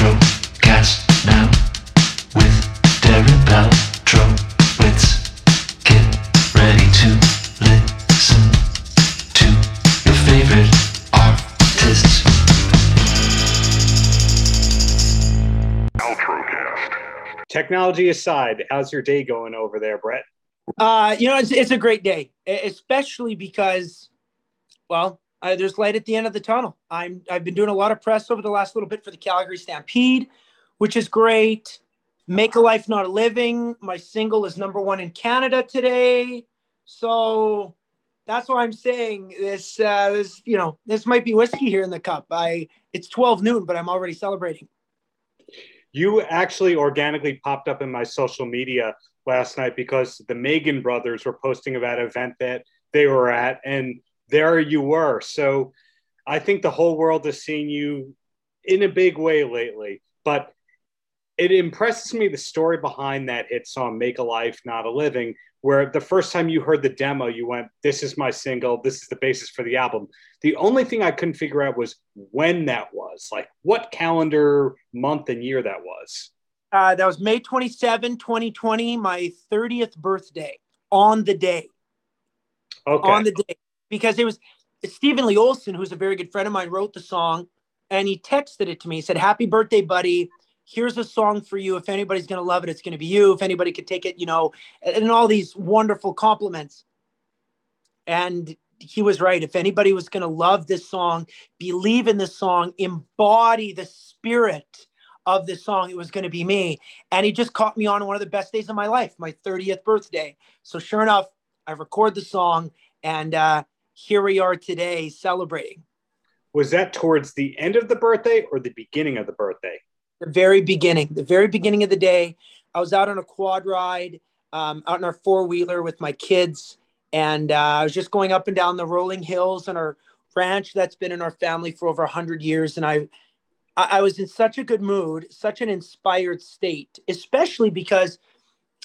Paltrocast now with Darren Paltrowitz. Get ready to listen to your favorite artists. Technology aside, how's your day going over there, Brett? Uh, you know, it's, it's a great day, especially because, well, uh, there's light at the end of the tunnel. I'm I've been doing a lot of press over the last little bit for the Calgary Stampede, which is great. Make a life, not a living. My single is number one in Canada today, so that's why I'm saying this. Uh, this, you know, this might be whiskey here in the cup. I it's 12 noon, but I'm already celebrating. You actually organically popped up in my social media last night because the Megan brothers were posting about an event that they were at, and there you were. So I think the whole world has seen you in a big way lately. But it impresses me the story behind that hit song, Make a Life, Not a Living, where the first time you heard the demo, you went, This is my single, this is the basis for the album. The only thing I couldn't figure out was when that was, like what calendar month and year that was. Uh, that was May 27, 2020, my 30th birthday on the day. Okay. On the day. Because it was Steven Lee Olsen, who's a very good friend of mine, wrote the song and he texted it to me. He said, Happy birthday, buddy. Here's a song for you. If anybody's going to love it, it's going to be you. If anybody could take it, you know, and all these wonderful compliments. And he was right. If anybody was going to love this song, believe in this song, embody the spirit of this song, it was going to be me. And he just caught me on one of the best days of my life, my 30th birthday. So sure enough, I record the song and uh, here we are today celebrating. Was that towards the end of the birthday or the beginning of the birthday? The very beginning, the very beginning of the day. I was out on a quad ride, um, out in our four wheeler with my kids. And uh, I was just going up and down the rolling hills on our ranch that's been in our family for over 100 years. And I, I I was in such a good mood, such an inspired state, especially because,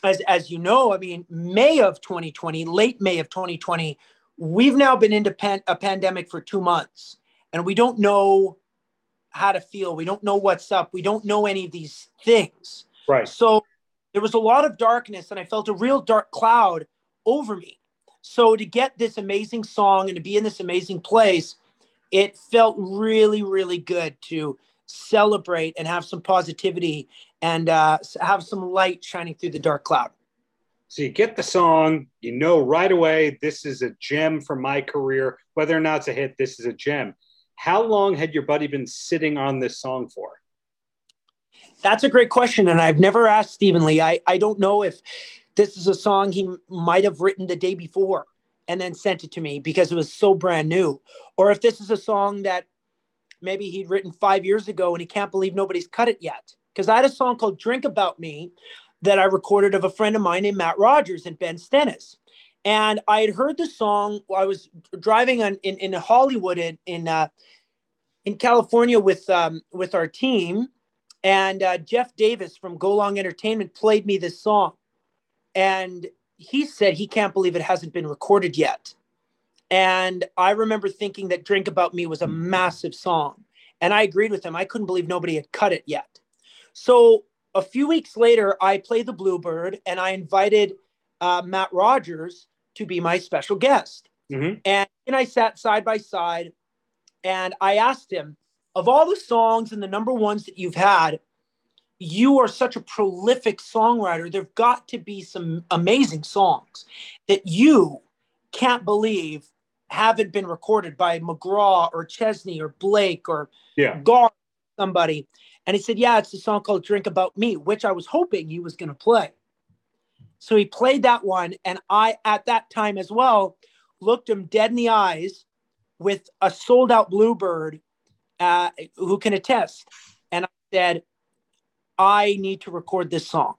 as, as you know, I mean, May of 2020, late May of 2020, we've now been into pan- a pandemic for two months and we don't know how to feel. We don't know what's up. We don't know any of these things. Right. So there was a lot of darkness and I felt a real dark cloud over me. So to get this amazing song and to be in this amazing place, it felt really, really good to celebrate and have some positivity and uh, have some light shining through the dark cloud. So you get the song, you know right away, this is a gem for my career. Whether or not it's a hit, this is a gem. How long had your buddy been sitting on this song for? That's a great question. And I've never asked Steven Lee. I, I don't know if this is a song he might have written the day before and then sent it to me because it was so brand new. Or if this is a song that maybe he'd written five years ago and he can't believe nobody's cut it yet. Because I had a song called Drink About Me that I recorded of a friend of mine named Matt Rogers and Ben Stennis. And I had heard the song. I was driving on, in, in Hollywood in in, uh, in California with um, with our team, and uh, Jeff Davis from Go Long Entertainment played me this song, and he said he can't believe it hasn't been recorded yet. And I remember thinking that "Drink About Me" was a massive song, and I agreed with him. I couldn't believe nobody had cut it yet. So a few weeks later, I played the Bluebird, and I invited uh, Matt Rogers to be my special guest. Mhm. And, and I sat side by side and I asked him, of all the songs and the number ones that you've had, you are such a prolific songwriter. There've got to be some amazing songs that you can't believe haven't been recorded by McGraw or Chesney or Blake or Yeah. Gar, somebody. And he said, Yeah, it's a song called Drink About Me, which I was hoping he was going to play. So he played that one. And I, at that time as well, looked him dead in the eyes with a sold out Bluebird uh, who can attest. And I said, I need to record this song.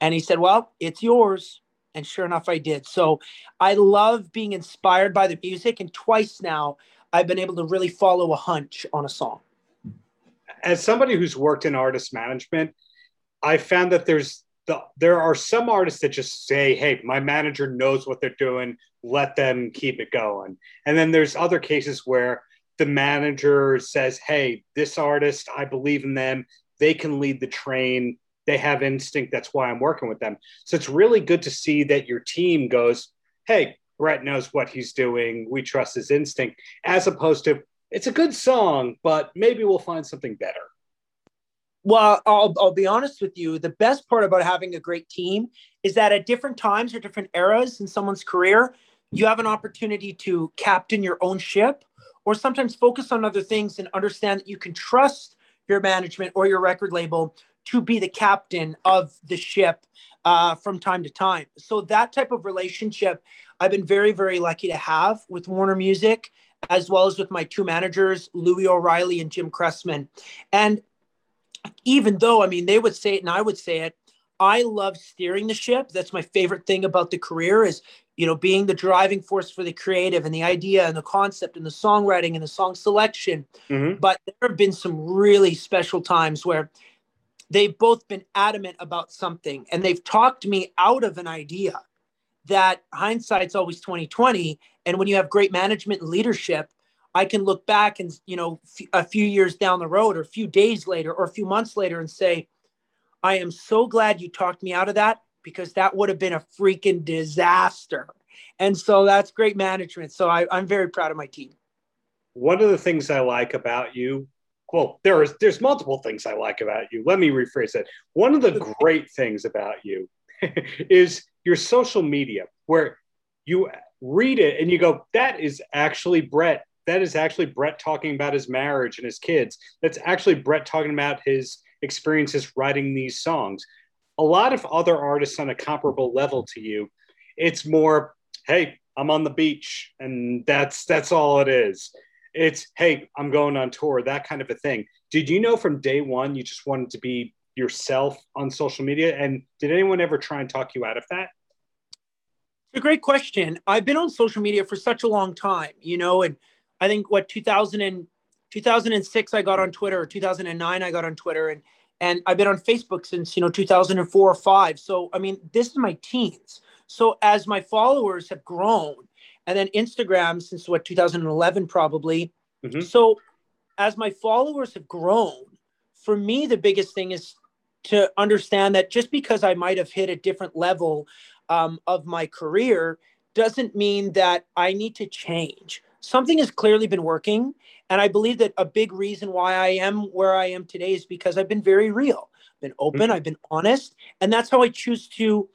And he said, Well, it's yours. And sure enough, I did. So I love being inspired by the music. And twice now, I've been able to really follow a hunch on a song. As somebody who's worked in artist management, I found that there's the, there are some artists that just say, "Hey, my manager knows what they're doing. Let them keep it going." And then there's other cases where the manager says, "Hey, this artist, I believe in them. they can lead the train. They have instinct. That's why I'm working with them. So it's really good to see that your team goes, hey, Brett knows what he's doing. We trust his instinct, as opposed to it's a good song, but maybe we'll find something better. Well, I'll, I'll be honest with you. The best part about having a great team is that at different times or different eras in someone's career, you have an opportunity to captain your own ship or sometimes focus on other things and understand that you can trust your management or your record label to be the captain of the ship uh, from time to time. So that type of relationship, I've been very, very lucky to have with Warner Music, as well as with my two managers, Louis O'Reilly and Jim Cressman. And even though, I mean, they would say it and I would say it, I love steering the ship. That's my favorite thing about the career is, you know, being the driving force for the creative and the idea and the concept and the songwriting and the song selection. Mm-hmm. But there have been some really special times where they've both been adamant about something and they've talked me out of an idea that hindsight's always 2020 and when you have great management and leadership I can look back and you know f- a few years down the road or a few days later or a few months later and say I am so glad you talked me out of that because that would have been a freaking disaster. And so that's great management. So I, I'm very proud of my team. One of the things I like about you, well, there's there's multiple things I like about you. Let me rephrase that. One of the great things about you is your social media, where you read it and you go, that is actually Brett that is actually Brett talking about his marriage and his kids. That's actually Brett talking about his experiences writing these songs. A lot of other artists on a comparable level to you, it's more, hey, I'm on the beach, and that's that's all it is. It's hey, I'm going on tour, that kind of a thing. Did you know from day one you just wanted to be yourself on social media? And did anyone ever try and talk you out of that? It's a great question. I've been on social media for such a long time, you know, and I think what 2000 and 2006 I got on Twitter, or 2009 I got on Twitter, and and I've been on Facebook since you know 2004 or five. So I mean, this is my teens. So as my followers have grown, and then Instagram since what 2011 probably. Mm-hmm. So as my followers have grown, for me the biggest thing is to understand that just because I might have hit a different level um, of my career doesn't mean that I need to change something has clearly been working. And I believe that a big reason why I am where I am today is because I've been very real, I've been open, mm-hmm. I've been honest. And that's how I choose to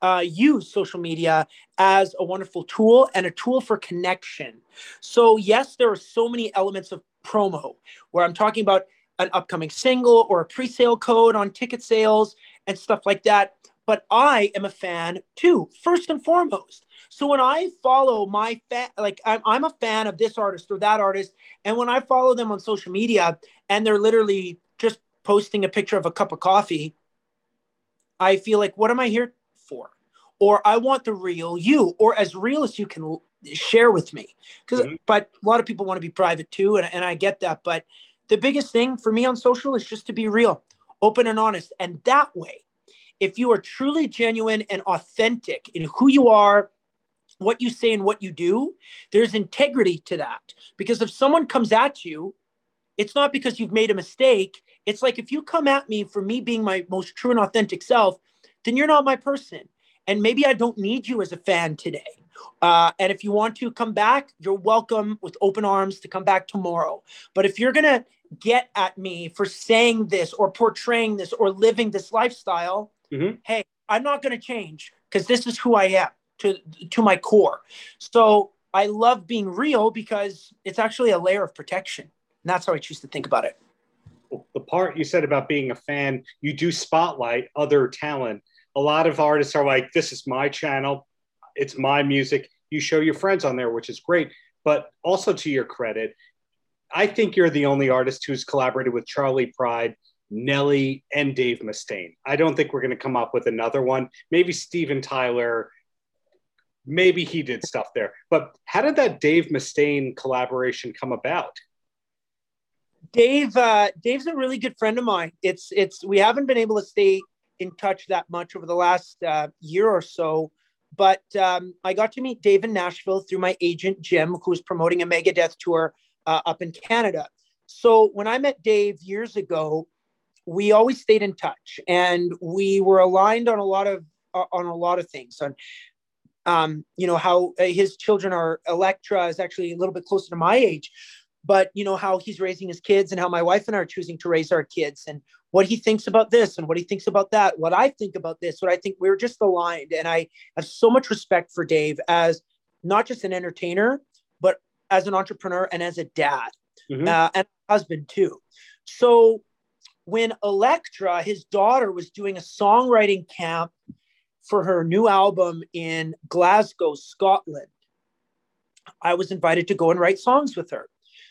uh, use social media as a wonderful tool and a tool for connection. So, yes, there are so many elements of promo where I'm talking about an upcoming single or a pre sale code on ticket sales and stuff like that. But I am a fan too, first and foremost. So when I follow my fan, like I'm, I'm a fan of this artist or that artist, and when I follow them on social media and they're literally just posting a picture of a cup of coffee, I feel like, what am I here for? Or I want the real you, or as real as you can share with me. Because, mm-hmm. but a lot of people want to be private too, and, and I get that. But the biggest thing for me on social is just to be real, open and honest, and that way, if you are truly genuine and authentic in who you are what you say and what you do, there's integrity to that. Because if someone comes at you, it's not because you've made a mistake. It's like if you come at me for me being my most true and authentic self, then you're not my person. And maybe I don't need you as a fan today. Uh, and if you want to come back, you're welcome with open arms to come back tomorrow. But if you're going to get at me for saying this or portraying this or living this lifestyle, mm-hmm. hey, I'm not going to change because this is who I am to to my core. So I love being real because it's actually a layer of protection. And that's how I choose to think about it. The part you said about being a fan, you do spotlight other talent. A lot of artists are like, this is my channel, it's my music. You show your friends on there, which is great. But also to your credit, I think you're the only artist who's collaborated with Charley Pride, Nelly, and Dave Mustaine. I don't think we're going to come up with another one. Maybe Steven Tyler maybe he did stuff there. But how did that Dave Mustaine collaboration come about? Dave, uh, Dave's a really good friend of mine. It's it's we haven't been able to stay in touch that much over the last uh, year or so, but um, I got to meet Dave in Nashville through my agent Jim, who's promoting a Megadeth tour uh, up in Canada. So when I met Dave years ago, we always stayed in touch and we were aligned on a lot of uh, on a lot of things. On um, you know how uh, his children are electra is actually a little bit closer to my age but you know how he's raising his kids and how my wife and I are choosing to raise our kids and what he thinks about this and what he thinks about that what i think about this what i think we're just aligned. And i have so much respect for dave as not just an entertainer but as an entrepreneur and as a dad mm-hmm. uh, and husband too. So when electra his daughter was doing a songwriting camp for her new album in glasgow scotland i was invited to go and write songs with her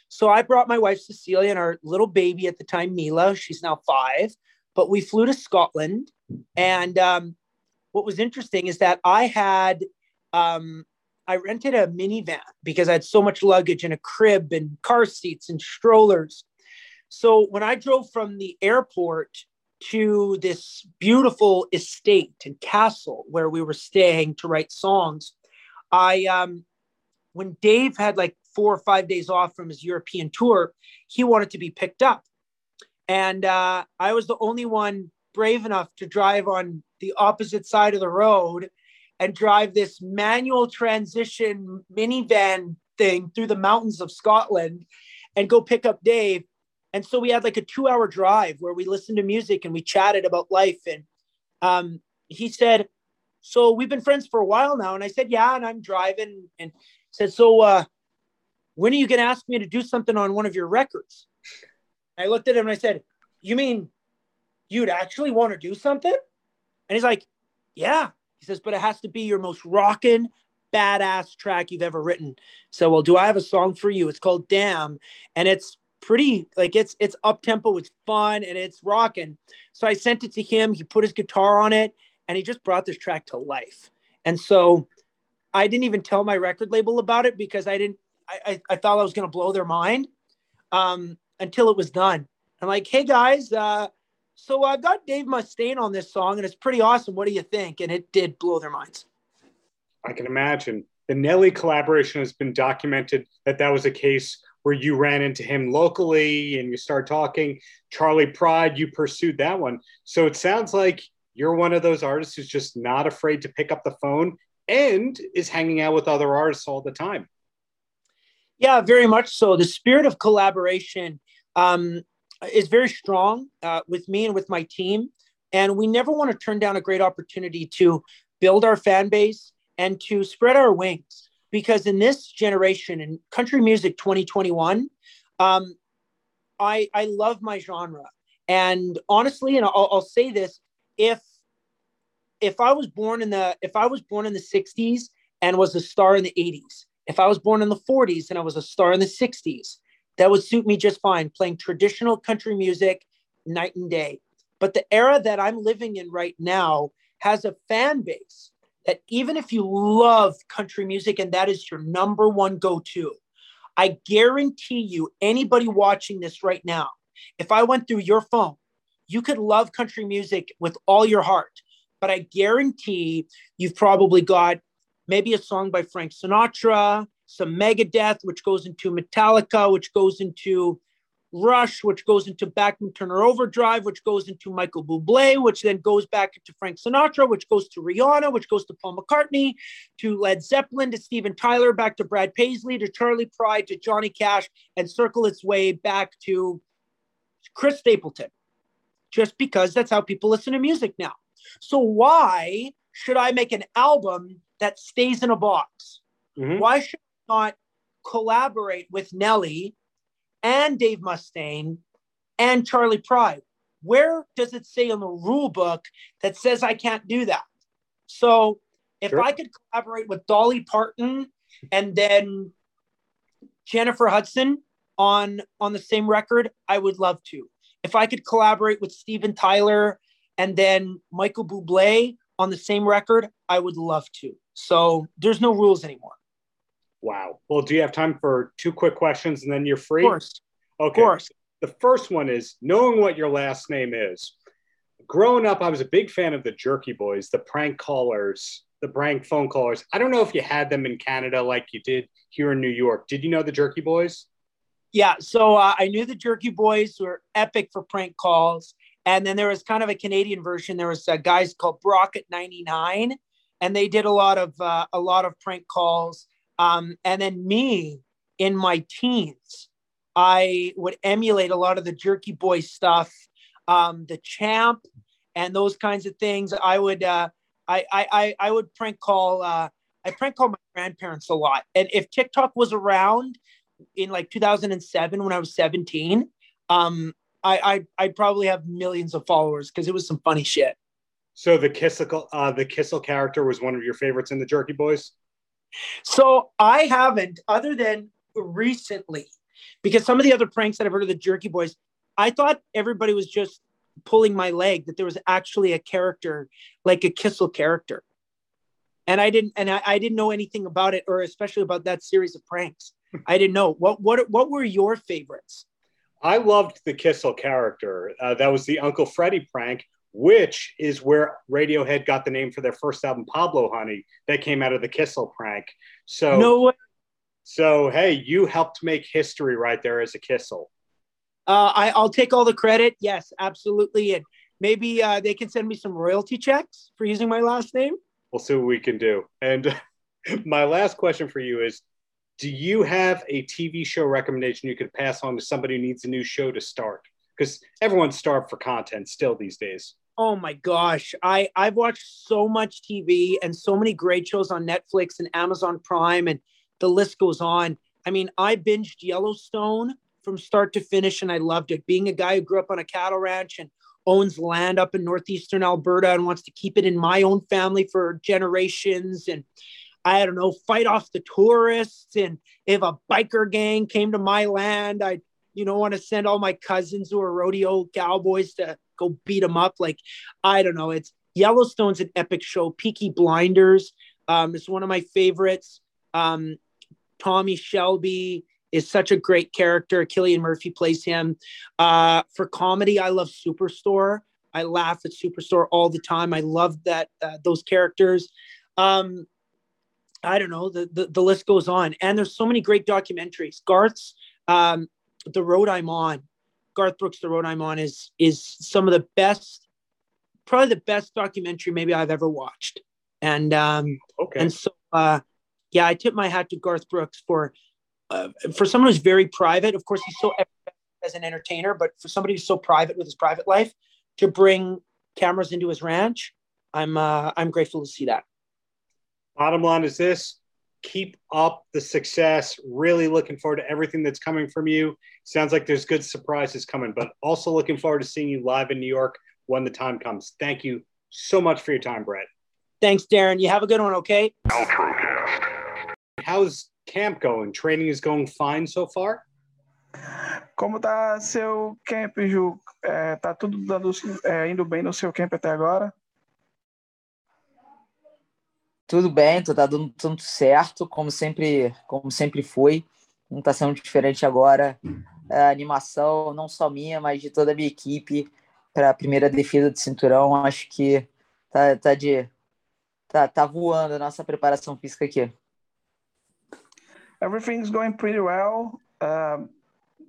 so I brought my wife Cecilia and our little baby at the time, Mila. She's now five. But we flew to Scotland, and um, what was interesting is that I had um, I rented a minivan because I had so much luggage and a crib and car seats and strollers. So when I drove from the airport to this beautiful estate and castle where we were staying to write songs, I um, when Dave had like four or five days off from his European tour, he wanted to be picked up. And uh, I was the only one brave enough to drive on the opposite side of the road and drive this manual transition minivan thing through the mountains of Scotland and go pick up Dave. And so we had like a two hour drive where we listened to music and we chatted about life. And um, he said, So we've been friends for a while now. And I said, Yeah. And I'm driving. And said, So uh, when are you going to ask me to do something on one of your records? I looked at him and I said, You mean you'd actually want to do something? And he's like, Yeah. He says, But it has to be your most rocking, badass track you've ever written. So, well, do I have a song for you? It's called Damn. And it's pretty like it's it's up tempo, it's fun, and it's rocking. So I sent it to him. He put his guitar on it, and he just brought this track to life. And so I didn't even tell my record label about it because I didn't I, I, thought I was going to blow their mind um, until it was done. I'm like, hey guys, uh, so i've got Dave Mustaine on this song and it's pretty awesome. What do you think? And it did blow their minds. I can imagine. The Nelly collaboration has been documented that that was a case where you ran into him locally and you start talking. Charley Pride, you pursued that one. So it sounds like you're one of those artists who's just not afraid to pick up the phone and is hanging out with other artists all the time. Yeah, very much so. The spirit of collaboration um, is very strong uh, with me and with my team. And we never want to turn down a great opportunity to build our fan base and to spread our wings. Because in this generation, in country music 2021, um, I, I love my genre. And honestly, and I'll, I'll say this, if if I was born in the if I was born in the 60s and was a star in the 80s, if I was born in the 40s and I was a star in the 60s, that would suit me just fine, playing traditional country music night and day. But the era that I'm living in right now has a fan base that even if you love country music and that is your number one go to, I guarantee you, anybody watching this right now, if I went through your phone, you could love country music with all your heart. But I guarantee you've probably got maybe a song by Frank Sinatra, some Megadeth, which goes into Metallica, which goes into Rush, which goes into Bachman Turner Overdrive, which goes into Michael Bublé, which then goes back into Frank Sinatra, which goes to Rihanna, which goes to Paul McCartney, to Led Zeppelin, to Steven Tyler, back to Brad Paisley, to Charley Pride, to Johnny Cash, and circle its way back to Chris Stapleton, just because that's how people listen to music now. So why should I make an album that stays in a box? Mm-hmm. Why should I not collaborate with Nelly and Dave Mustaine and Charley Pride? Where does it say in the rule book that says I can't do that? So if sure. I could collaborate with Dolly Parton and then Jennifer Hudson on on the same record, I would love to. If I could collaborate with Steven Tyler and then Michael Bublé on the same record, I would love to. So there's no rules anymore. Wow. Well, do you have time for two quick questions and then you're free? Of course. Okay. Of course. The first one is knowing what your last name is. Growing up, I was a big fan of the Jerky Boys, the prank callers, the prank phone callers. I don't know if you had them in Canada like you did here in New York. Did you know the Jerky Boys? Yeah. So uh, I knew the Jerky Boys were epic for prank calls. And then there was kind of a Canadian version. There was uh, guys called Brocket 99, and they did a lot of uh, a lot of prank calls. Um, and then me in my teens, I would emulate a lot of the Jerky Boy stuff, um, the Champ, and those kinds of things. I would uh, I, I I would prank call uh, I prank call my grandparents a lot. And if TikTok was around in like 2007 when I was 17, um, I, I I'd probably have millions of followers because it was some funny shit. So the Kissel, uh, the Kissel character was one of your favorites in the Jerky Boys. So I haven't, other than recently, because some of the other pranks that I've heard of the Jerky Boys, I thought everybody was just pulling my leg. That there was actually a character like a Kissel character, and I didn't, and I, I didn't know anything about it, or especially about that series of pranks. I didn't know what what what were your favorites. I loved the Kissel character. Uh, that was the Uncle Freddy prank, which is where Radiohead got the name for their first album, Pablo Honey, that came out of the Kissel prank. So, no way. So, hey, you helped make history right there as a Kissel. Uh, I, I'll take all the credit. Yes, absolutely. And maybe uh, they can send me some royalty checks for using my last name. We'll see what we can do. And my last question for you is do you have a TV show recommendation you could pass on to somebody who needs a new show to start? Because everyone's starved for content still these days. Oh my gosh. I, I've watched so much TV and so many great shows on Netflix and Amazon Prime, and the list goes on. I mean, I binged Yellowstone from start to finish and I loved it. Being a guy who grew up on a cattle ranch and owns land up in northeastern Alberta and wants to keep it in my own family for generations and I don't know, fight off the tourists. And if a biker gang came to my land, I'd, you know, want to send all my cousins who are rodeo cowboys to go beat them up. Like, I don't know. It's Yellowstone's an epic show. Peaky Blinders um, is one of my favorites. Um, Tommy Shelby is such a great character. Cillian Murphy plays him. Uh, for comedy, I love Superstore. I laugh at Superstore all the time. I love that uh, those characters. Um, I don't know, the, the, the list goes on. And there's so many great documentaries. Garth's um, The Road I'm On, Garth Brooks, The Road I'm On is is some of the best, probably the best documentary maybe I've ever watched. And um, okay. And so uh, yeah, I tip my hat to Garth Brooks for uh, for someone who's very private. Of course, he's so as an entertainer, but for somebody who's so private with his private life, to bring cameras into his ranch, I'm uh, I'm grateful to see that. Bottom line is this keep up the success. Really looking forward to everything that's coming from you. Sounds like there's good surprises coming, but also looking forward to seeing you live in New York when the time comes. Thank you so much for your time, Brett. Thanks, Darren. You have a good one, okay? How's camp going? Training is going fine so far? Como tá seu camp, Ju? É, tá tudo dando, é, indo bem no seu camp até agora? Tudo bem, tá dando tudo certo, como sempre, como sempre foi. Não está sendo diferente agora. A animação, não só minha, mas de toda a minha equipe, para a primeira defesa de cinturão, acho que tá, tá de tá, tá voando a nossa preparação física aqui. Everything's going pretty well. Uh,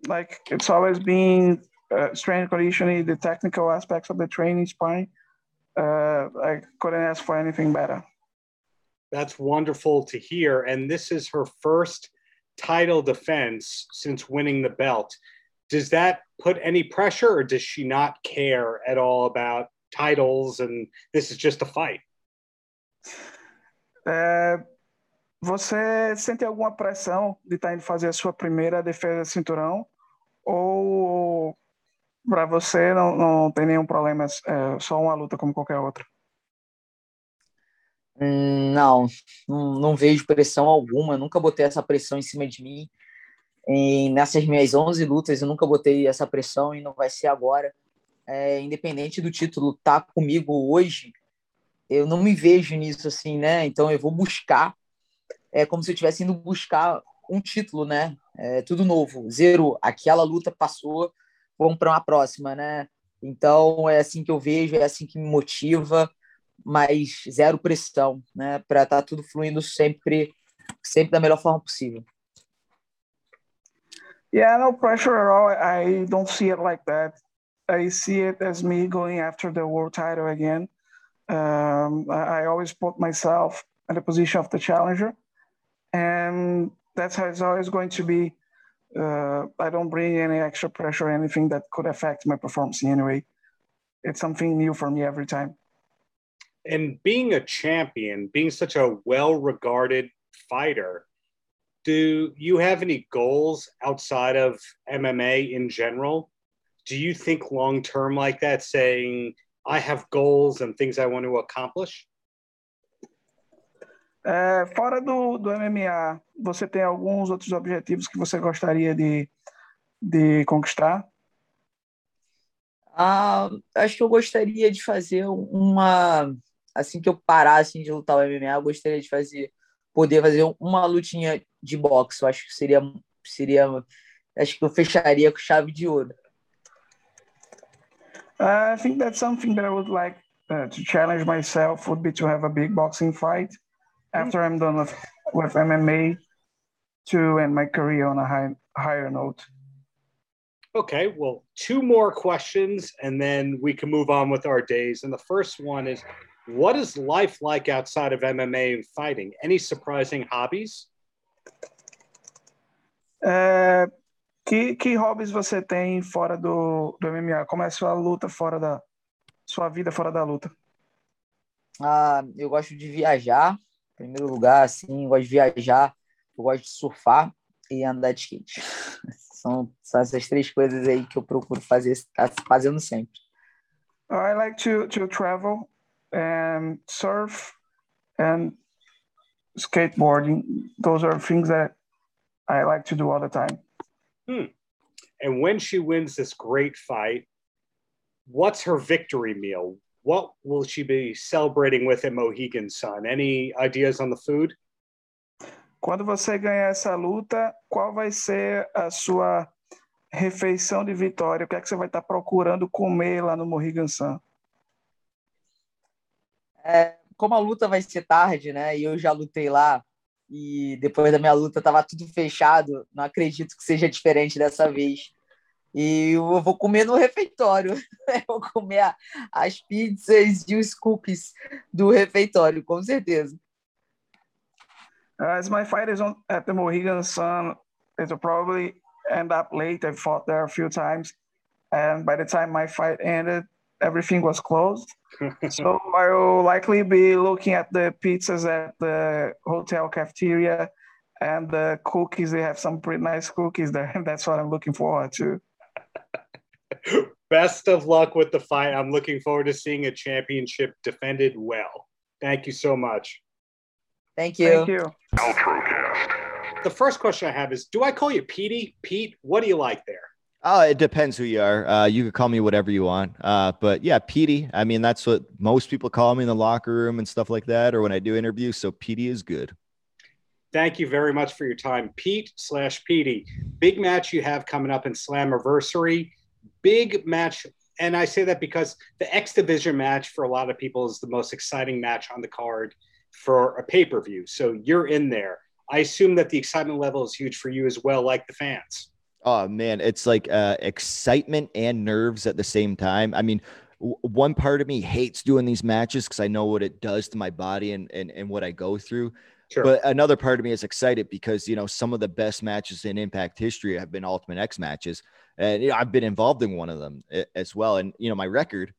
like it's always been uh, strength conditioning, the technical aspects of the training, sparring. Uh, I couldn't ask for anything better. That's wonderful to hear. And this is her first title defense since winning the belt. Does that put any pressure or does she not care at all about titles and this is just a fight? É, você sente alguma pressão de estar indo fazer a sua primeira defesa de cinturão? Ou para você não, não tem nenhum problema, é só uma luta como qualquer outra? Não, não, vejo pressão alguma, nunca botei essa pressão em cima de mim. E nessas minhas 11 lutas, eu nunca botei essa pressão e não vai ser agora. É, independente do título tá comigo hoje, eu não me vejo nisso assim, né? Então eu vou buscar, é como se eu estivesse indo buscar um título, né? É tudo novo, zero. Aquela luta passou, vamos para uma próxima, né? Então é assim que eu vejo, é assim que me motiva mas zero pressão, né? Para estar tá tudo fluindo sempre, sempre da melhor forma possível. Yeah, no pressure at all. I don't see it like that. I see it as me going after the world title again. Um, I, always put myself in the position of the challenger, and that's how it's always going to be. Uh, I don't bring any extra pressure or anything that could affect my performance in any way. It's something new for me every time. And being a champion, being such a well regarded fighter, do you have any goals outside of MMA in general? Do you think long term like that, saying, I have goals and things I want to accomplish? É, fora do, do MMA, você tem alguns outros objetivos que você gostaria de, de conquistar? Ah, acho que eu gostaria de fazer uma. Assim que eu parasse assim, de lutar o MMA, eu gostaria de fazer. Poder fazer uma lutinha de boxe. Eu acho que seria. seria acho que eu fecharia com chave de ouro. I think that's something that I would like uh, to challenge myself would be to have a big boxing fight after I'm done with, with MMA to end my career on a high, higher note. Okay, well, two more questions and then we can move on with our days. And the first one is what is life like outside of MMA and fighting? Any surprising hobbies? É, que, que hobbies você tem fora do, do MMA? Como é a sua luta fora da sua vida fora da luta? Ah, eu gosto de viajar, em primeiro lugar, assim, eu gosto de viajar, eu gosto de surfar e andar de skate. São, são essas três coisas aí que eu procuro fazer, tá fazendo sempre. I like to, to travel and surf and skateboarding. Those are things that I like to do all the time. Hmm. And when she wins this great fight, what's her victory meal? What will she be celebrating with at Mohegan Sun? Any ideas on the food? Quando você ganhar essa luta, qual vai ser a sua refeição de vitória? O que é que você vai estar procurando comer lá no Mohegan Sun? É, como a luta vai ser tarde, né? E eu já lutei lá e depois da minha luta tava tudo fechado. Não acredito que seja diferente dessa vez. E eu vou comer no refeitório. Eu vou comer as pizzas e os cookies do refeitório, com certeza. As my fight is on, at the Mohegan Sun, it'll probably end up late. I fought there a few times. And by the time my fight ended, everything was closed. so I will likely be looking at the pizzas at the hotel cafeteria and the cookies. They have some pretty nice cookies there. And that's what I'm looking forward to. Best of luck with the fight. I'm looking forward to seeing a championship defended well. Thank you so much. Thank you. Thank you. The first question I have is Do I call you Petey? Pete, what do you like there? Oh, it depends who you are. Uh, you could call me whatever you want. Uh, but yeah, Petey. I mean, that's what most people call me in the locker room and stuff like that, or when I do interviews. So Petey is good. Thank you very much for your time, Pete slash Petey. Big match you have coming up in Slammiversary. Big match, and I say that because the X Division match for a lot of people is the most exciting match on the card for a pay per view. So you're in there. I assume that the excitement level is huge for you as well, like the fans. Oh man, it's like uh, excitement and nerves at the same time. I mean, w- one part of me hates doing these matches because I know what it does to my body and, and and what I go through. Sure. But another part of me is excited because you know some of the best matches in Impact history have been Ultimate X matches, and you know, I've been involved in one of them as well. And you know my record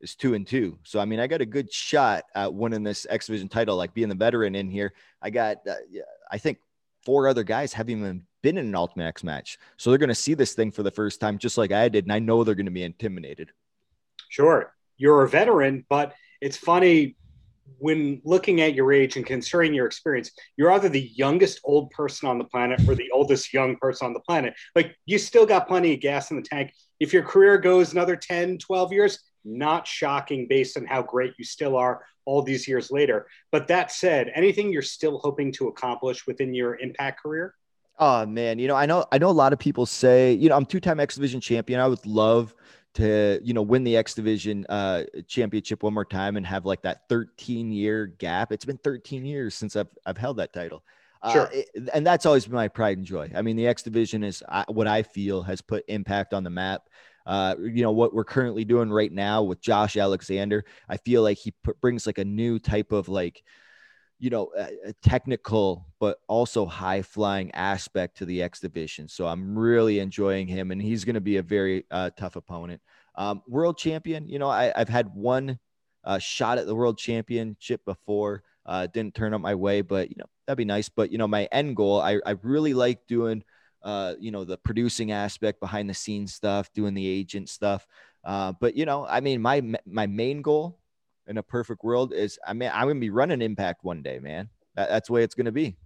is two and two, so I mean I got a good shot at winning this X Division title. Like being the veteran in here, I got uh, I think four other guys haven't even been in an Ultimate X match, so they're going to see this thing for the first time, just like I did, and I know they're going to be intimidated. Sure. You're a veteran, but it's funny when looking at your age and considering your experience, you're either the youngest old person on the planet or the oldest young person on the planet. Like you still got plenty of gas in the tank. If your career goes another 10, 12 years, not shocking based on how great you still are all these years later. But that said, anything you're still hoping to accomplish within your impact career? Oh man, you know, I know I know a lot of people say, you know, I'm two-time X Division champion. I would love to, you know, win the X Division uh championship one more time and have like that 13 year gap. It's been 13 years since I've I've held that title. Sure. Uh, it- and that's always been my pride and joy. I mean, the X Division is uh, what I feel has put impact on the map. uh, you know, what we're currently doing right now with Josh Alexander. I feel like he p- brings like a new type of like, you know, a, a technical but also high flying aspect to the X division. So I'm really enjoying him, and he's going to be a very uh, tough opponent. Um, world champion, you know, I, have had one uh, shot at the world championship before. Uh, didn't turn up my way, but you know that'd be nice. But you know, my end goal, I, I really like doing, uh, you know, the producing aspect, behind the scenes stuff, doing the agent stuff. Uh, but you know, I mean, my my main goal in a perfect world is I mean I'm gonna be running Impact one day, man. That, that's the way it's gonna be.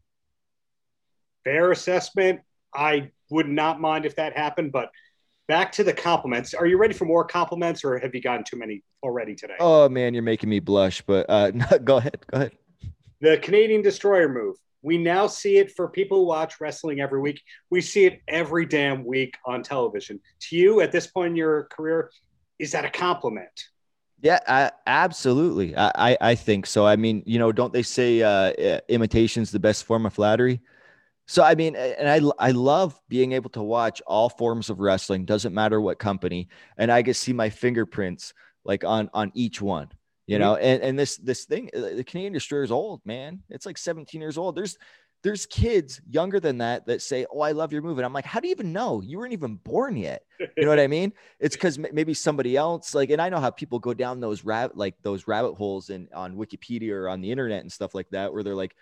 Fair assessment. I would not mind if that happened, but back to the compliments. Are you ready for more compliments, or have you gotten too many already today? Oh man, you're making me blush. But uh, no, go ahead, go ahead. The Canadian Destroyer move. We now see it for people who watch wrestling every week. We see it every damn week on television. To you, at this point in your career, is that a compliment? Yeah, I, absolutely. I, I, I think so. I mean, you know, don't they say uh, imitation is the best form of flattery? So I mean, and I I love being able to watch all forms of wrestling. Doesn't matter what company, and I can see my fingerprints like on on each one. You mm-hmm. know, and and this this thing, uh, the Canadian Destroyer is old, man. It's like 17 years old. There's there's kids younger than that that say, "Oh, I love your movie." And I'm like, "How do you even know? You weren't even born yet." You know what I mean? It's because maybe somebody else, like, and I know how people go down those rabbit like those rabbit holes in on Wikipedia or on the internet and stuff like that, where they're like,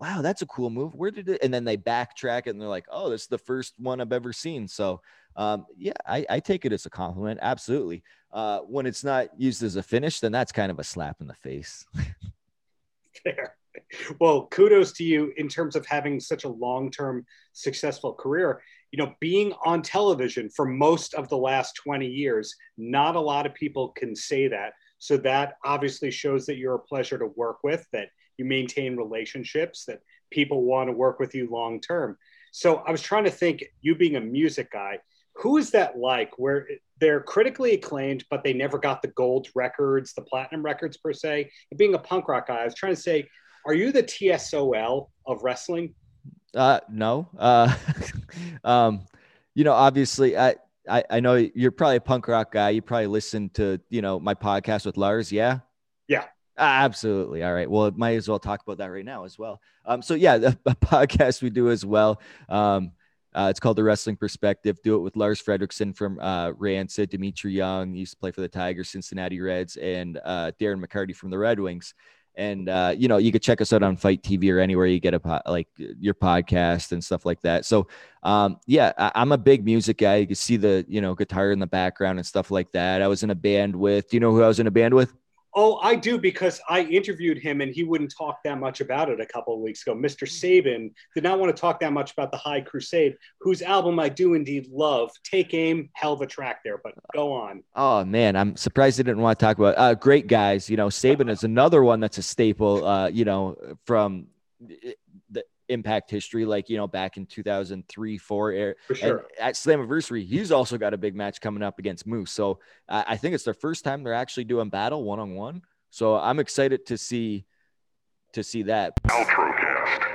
"Wow, that's a cool move. Where did it?" And then they backtrack it and they're like, "Oh, this is the first one I've ever seen." So, um, yeah, I, I take it as a compliment. Absolutely. Uh, when it's not used as a finish, then that's kind of a slap in the face. Fair well, kudos to you in terms of having such a long term successful career. You know, being on television for most of the last 20 years, not a lot of people can say that. So that obviously shows that you're a pleasure to work with, that you maintain relationships, that people want to work with you long term. So I was trying to think, you being a music guy, who is that like where they're critically acclaimed, but they never got the gold records, the platinum records per se? And being a punk rock guy, I was trying to say, are you the TSOL of wrestling? Uh, no. Uh, um, you know, obviously, I, I, I know you're probably a punk rock guy. You probably listen to, you know, my podcast with Lars. Yeah. Yeah. Absolutely. All right. Well, might as well talk about that right now as well. Um, so yeah, the, the podcast we do as well. Um, uh, it's called the Wrestling Perspective. Do it with Lars Frederiksen from uh, Rancid, Dmitri Young used to play for the Tigers, Cincinnati Reds, and uh, Darren McCarty from the Red Wings and uh, you know you could check us out on FITE TV or anywhere you get a po- like your podcast and stuff like that. So um, yeah, I- am a big music guy. You can see the you know guitar in the background and stuff like that. I was in a band with. Do you know who I was in a band with? Oh, I do because I interviewed him and he wouldn't talk that much about it a couple of weeks ago. Mr. Sabin did not want to talk that much about the High Crusade, whose album I do indeed love. Take aim, hell of a track there, but go on. Oh man, I'm surprised he didn't want to talk about. Uh, great guys, you know. Sabin is another one that's a staple. Uh, you know, from impact history, like you know, back in 2003, four. Air, For sure. And at Slammiversary, he's also got a big match coming up against Moose. So uh, I think it's their first time they're actually doing battle one on one. So I'm excited to see to see that. Paltrocast.